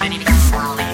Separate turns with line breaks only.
I need to go slowly.